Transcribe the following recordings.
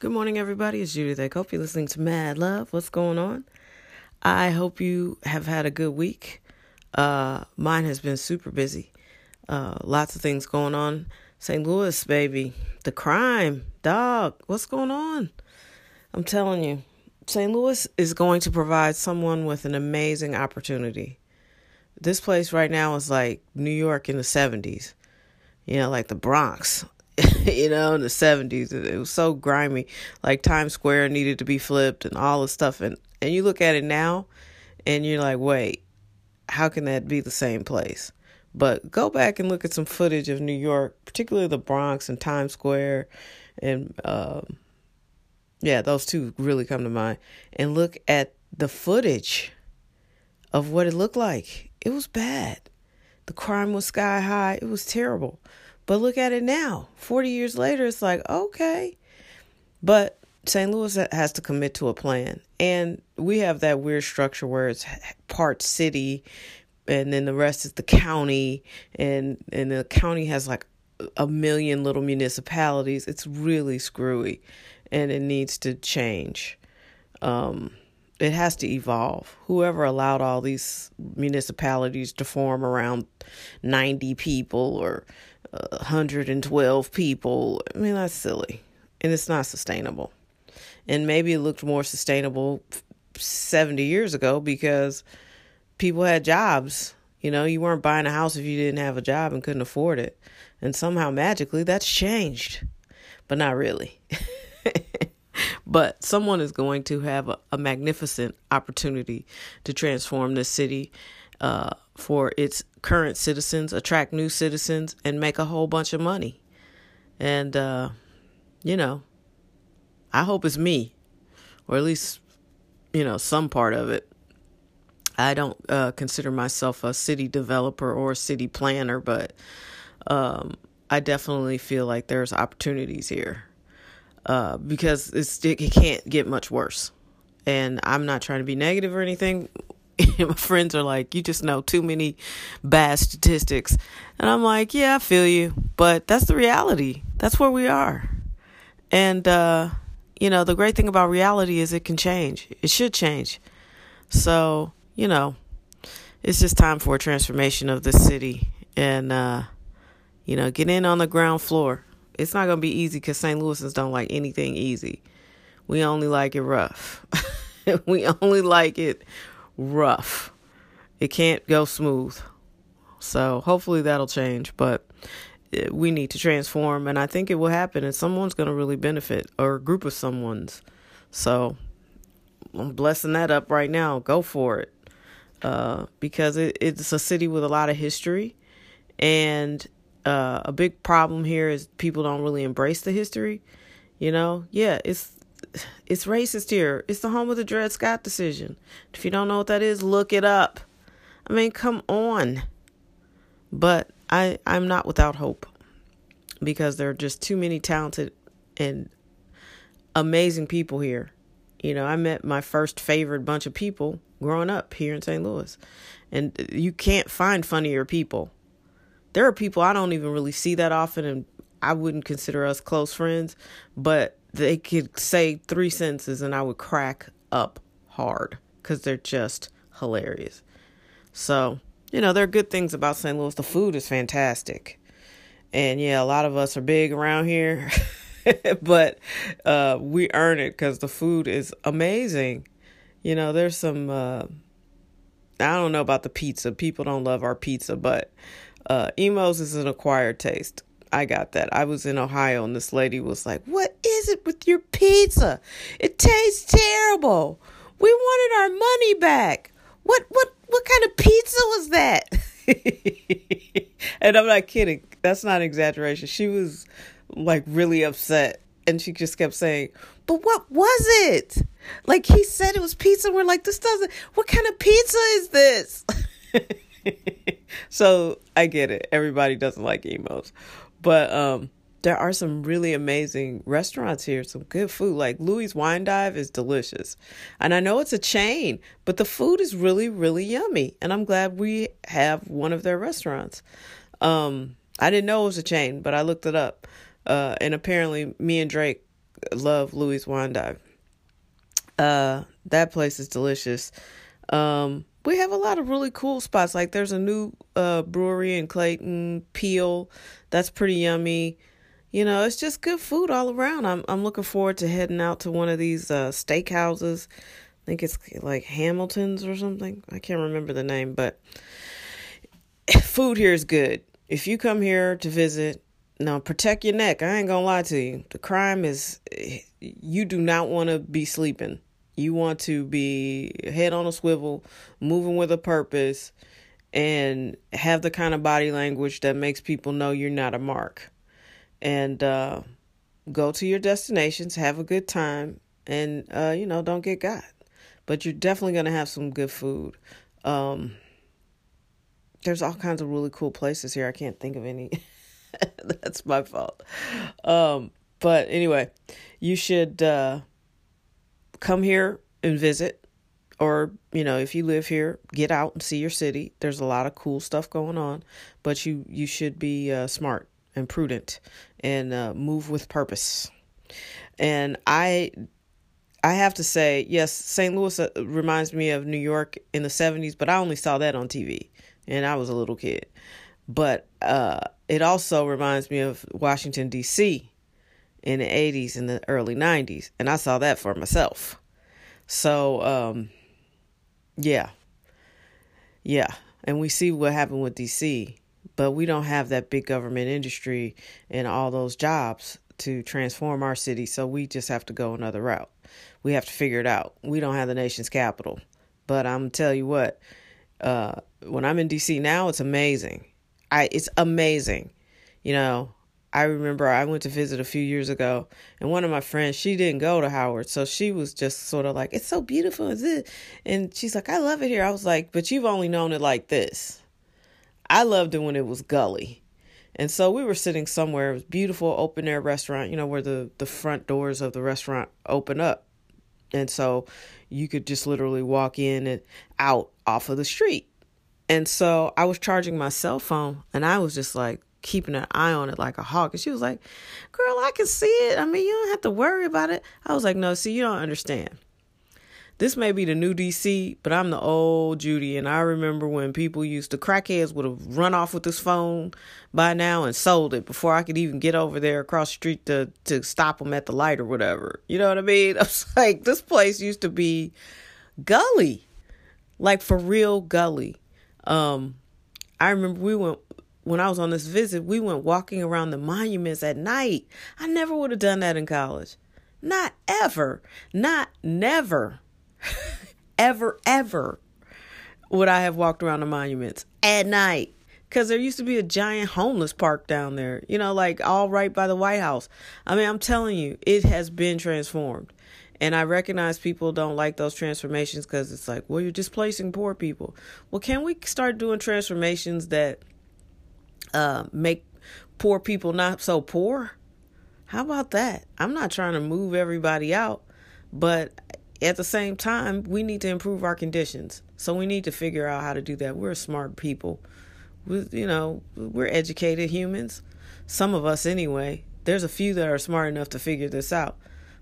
Good morning, everybody. It's Judith. I hope you're listening to Mad Love. What's going on? I hope you have had a good week. Uh, mine has been super busy. Uh, lots of things going on. St. Louis, baby. The crime. Dog. What's going on? I'm telling you, St. Louis is going to provide someone with an amazing opportunity. This place right now is like New York in the 70s, you know, like the Bronx, you know, in the 70s. It was so grimy. Like Times Square needed to be flipped and all this stuff. And, and you look at it now and you're like, wait, how can that be the same place? But go back and look at some footage of New York, particularly the Bronx and Times Square and, um, yeah, those two really come to mind. And look at the footage of what it looked like. It was bad. The crime was sky high. It was terrible. But look at it now. 40 years later, it's like, okay. But St. Louis has to commit to a plan. And we have that weird structure where it's part city and then the rest is the county and and the county has like a million little municipalities. It's really screwy and it needs to change. Um, it has to evolve. Whoever allowed all these municipalities to form around 90 people or 112 people, I mean, that's silly and it's not sustainable. And maybe it looked more sustainable 70 years ago because people had jobs. You know, you weren't buying a house if you didn't have a job and couldn't afford it. And somehow magically that's changed, but not really. but someone is going to have a, a magnificent opportunity to transform this city uh, for its current citizens, attract new citizens, and make a whole bunch of money. And, uh, you know, I hope it's me, or at least, you know, some part of it. I don't uh, consider myself a city developer or a city planner, but um, I definitely feel like there's opportunities here uh, because it can't get much worse. And I'm not trying to be negative or anything. My friends are like, you just know too many bad statistics. And I'm like, yeah, I feel you. But that's the reality. That's where we are. And, uh, you know, the great thing about reality is it can change. It should change. So, you know, it's just time for a transformation of the city. And, uh, you know, get in on the ground floor it's not going to be easy because St. Louisans don't like anything easy. We only like it rough. we only like it rough. It can't go smooth. So hopefully that'll change, but eh, we need to transform and I think it will happen and someone's going to really benefit or a group of someone's. So I'm blessing that up right now. Go for it. Uh, because it, it's a city with a lot of history and uh, a big problem here is people don't really embrace the history. You know, yeah, it's it's racist here. It's the home of the Dred Scott decision. If you don't know what that is, look it up. I mean, come on. But I I'm not without hope because there are just too many talented and amazing people here. You know, I met my first favorite bunch of people growing up here in St. Louis. And you can't find funnier people there are people I don't even really see that often and I wouldn't consider us close friends, but they could say three sentences and I would crack up hard because they're just hilarious. So, you know, there are good things about St. Louis. The food is fantastic. And yeah, a lot of us are big around here, but uh, we earn it because the food is amazing. You know, there's some, uh, I don't know about the pizza. People don't love our pizza, but uh, Imo's is an acquired taste. I got that. I was in Ohio and this lady was like, What is it with your pizza? It tastes terrible. We wanted our money back. What what what kind of pizza was that? and I'm not kidding. That's not an exaggeration. She was like really upset and she just kept saying, But what was it? Like he said it was pizza. We're like, This doesn't what kind of pizza is this? so I get it. Everybody doesn't like Imo's. But um there are some really amazing restaurants here, some good food. Like Louis Wine Dive is delicious. And I know it's a chain, but the food is really, really yummy. And I'm glad we have one of their restaurants. Um, I didn't know it was a chain, but I looked it up. Uh, and apparently me and Drake love Louis Wine Dive. Uh, that place is delicious. Um, we have a lot of really cool spots. Like there's a new uh, brewery in Clayton, Peel. That's pretty yummy. You know, it's just good food all around. I'm I'm looking forward to heading out to one of these uh, steakhouses. I think it's like Hamilton's or something. I can't remember the name, but food here is good. If you come here to visit, now protect your neck. I ain't gonna lie to you. The crime is you do not want to be sleeping. You want to be head on a swivel, moving with a purpose, and have the kind of body language that makes people know you're not a mark. And uh, go to your destinations, have a good time, and uh, you know, don't get got. But you're definitely gonna have some good food. Um, there's all kinds of really cool places here. I can't think of any. That's my fault. Um, but anyway, you should uh, come here and visit or you know if you live here get out and see your city. There's a lot of cool stuff going on but you you should be uh, smart and prudent and uh, move with purpose. And i i have to say yes st louis uh, reminds me of new york in the 70s but i only saw that on tv and i was a little kid. But uh, it also reminds me of washington d.c in the 80s and the early 90s and I saw that for myself. So um yeah. Yeah, and we see what happened with DC, but we don't have that big government industry and all those jobs to transform our city, so we just have to go another route. We have to figure it out. We don't have the nation's capital. But I'm tell you what, uh when I'm in DC now, it's amazing. I it's amazing. You know, I remember I went to visit a few years ago, and one of my friends, she didn't go to Howard, so she was just sort of like, "It's so beautiful, is it?" And she's like, "I love it here." I was like, "But you've only known it like this." I loved it when it was gully, and so we were sitting somewhere. It was beautiful, open air restaurant. You know where the the front doors of the restaurant open up, and so you could just literally walk in and out off of the street. And so I was charging my cell phone, and I was just like keeping an eye on it like a hawk. And she was like, Girl, I can see it. I mean, you don't have to worry about it. I was like, No, see, you don't understand. This may be the new DC, but I'm the old Judy, and I remember when people used to crackheads would have run off with this phone by now and sold it before I could even get over there across the street to to stop them at the light or whatever. You know what I mean? I was like, this place used to be gully, like for real gully. Um, I remember we went when I was on this visit, we went walking around the monuments at night. I never would have done that in college. Not ever. Not never. ever, ever would I have walked around the monuments at night. Because there used to be a giant homeless park down there, you know, like all right by the White House. I mean, I'm telling you, it has been transformed. And I recognize people don't like those transformations because it's like, well, you're displacing poor people. Well, can we start doing transformations that uh, make poor people not so poor. How about that? I'm not trying to move everybody out, but at the same time, we need to improve our conditions. So we need to figure out how to do that. We're smart people. We, you know, we're educated humans. Some of us, anyway. There's a few that are smart enough to figure this out.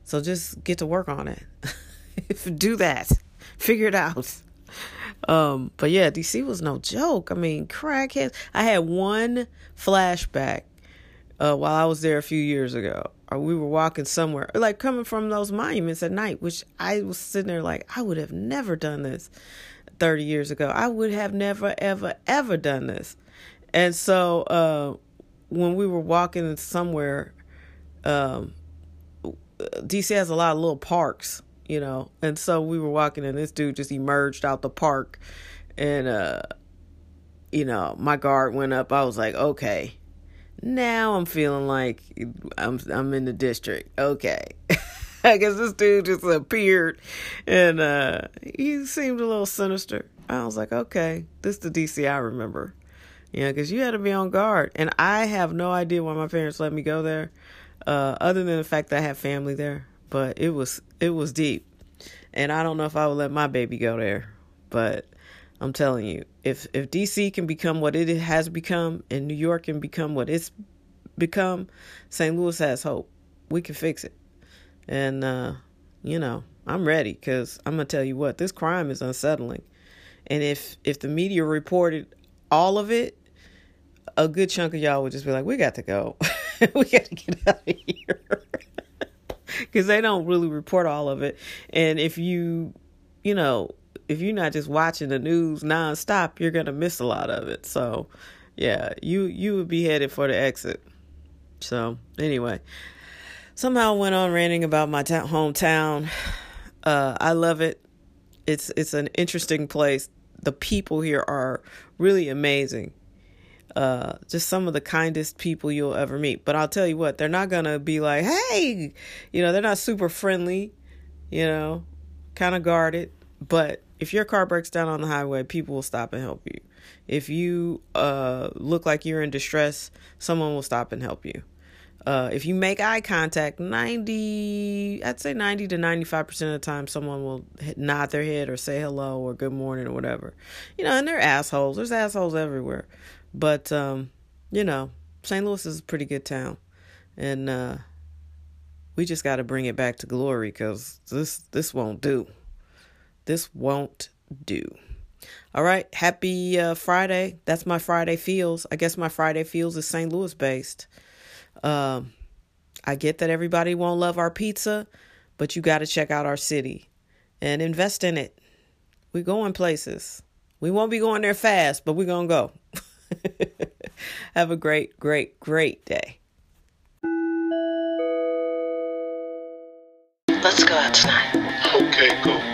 So just get to work on it. do that. Figure it out. Um, but yeah, DC was no joke. I mean, crackheads. I had one flashback uh, while I was there a few years ago. Or we were walking somewhere, like coming from those monuments at night, which I was sitting there like, I would have never done this 30 years ago. I would have never, ever, ever done this. And so uh, when we were walking somewhere, um, DC has a lot of little parks you know. And so we were walking and this dude just emerged out the park and uh you know, my guard went up. I was like, "Okay. Now I'm feeling like I'm I'm in the district. Okay." I guess this dude just appeared and uh he seemed a little sinister. I was like, "Okay, this is the DC I remember." Yeah, because you had to be on guard. And I have no idea why my parents let me go there, uh, other than the fact that I have family there but it was it was deep. And I don't know if I would let my baby go there, but I'm telling you, if if DC can become what it has become and New York can become what it's become, St. Louis has hope. We can fix it. And, uh, you know, I'm ready because I'm going to tell you what, this crime is unsettling. And if, if the media reported all of it, a good chunk of y'all would just be like, we got to go. we got to get out of here. Because they don't really report all of it. And if you, you know, if you're not just watching the news nonstop, you're gonna miss a lot of it. So, yeah, you you would be headed for the exit. So anyway, somehow went on ranting about my ta- hometown. Uh, I love it. It's it's an interesting place. The people here are really amazing. Uh, just some of the kindest people you'll ever meet. But I'll tell you what, they're not gonna be like, hey, you know, they're not super friendly. You know, kind of guarded, but if your car breaks down on the highway, people will stop and help you. If you uh, look like you're in distress, someone will stop and help you. Uh, if you make eye contact, 90, I'd say 90 to 95% of the time, someone will nod their head or say hello or good morning or whatever. You know, and they're assholes. There's assholes everywhere. But, um, you know, St. Louis is a pretty good town. And uh, we just got to bring it back to glory because this, this won't do. This won't do. All right. Happy uh, Friday. That's my Friday feels. I guess my Friday feels is St. Louis based. Um, I get that everybody won't love our pizza, but you got to check out our city and invest in it. We're going places. We won't be going there fast, but we're going to go. Have a great, great, great day. Let's go out tonight. Okay, go.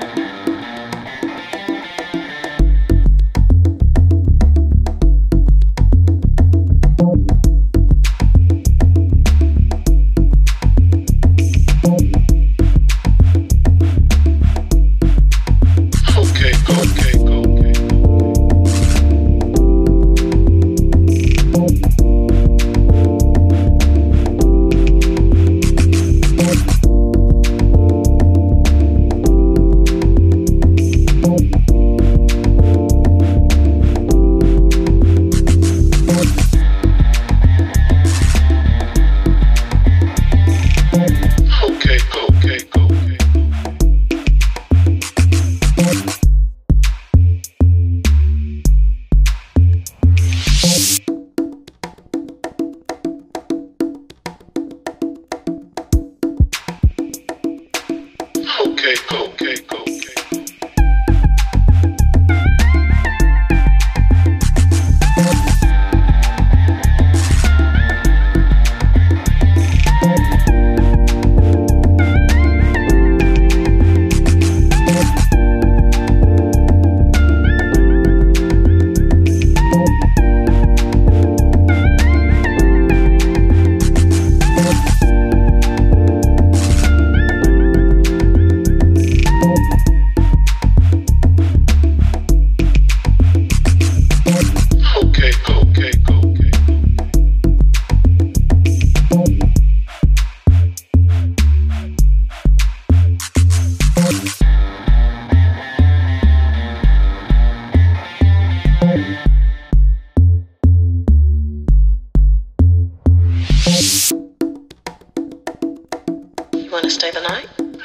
Let's go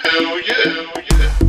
out tonight. Okay, go.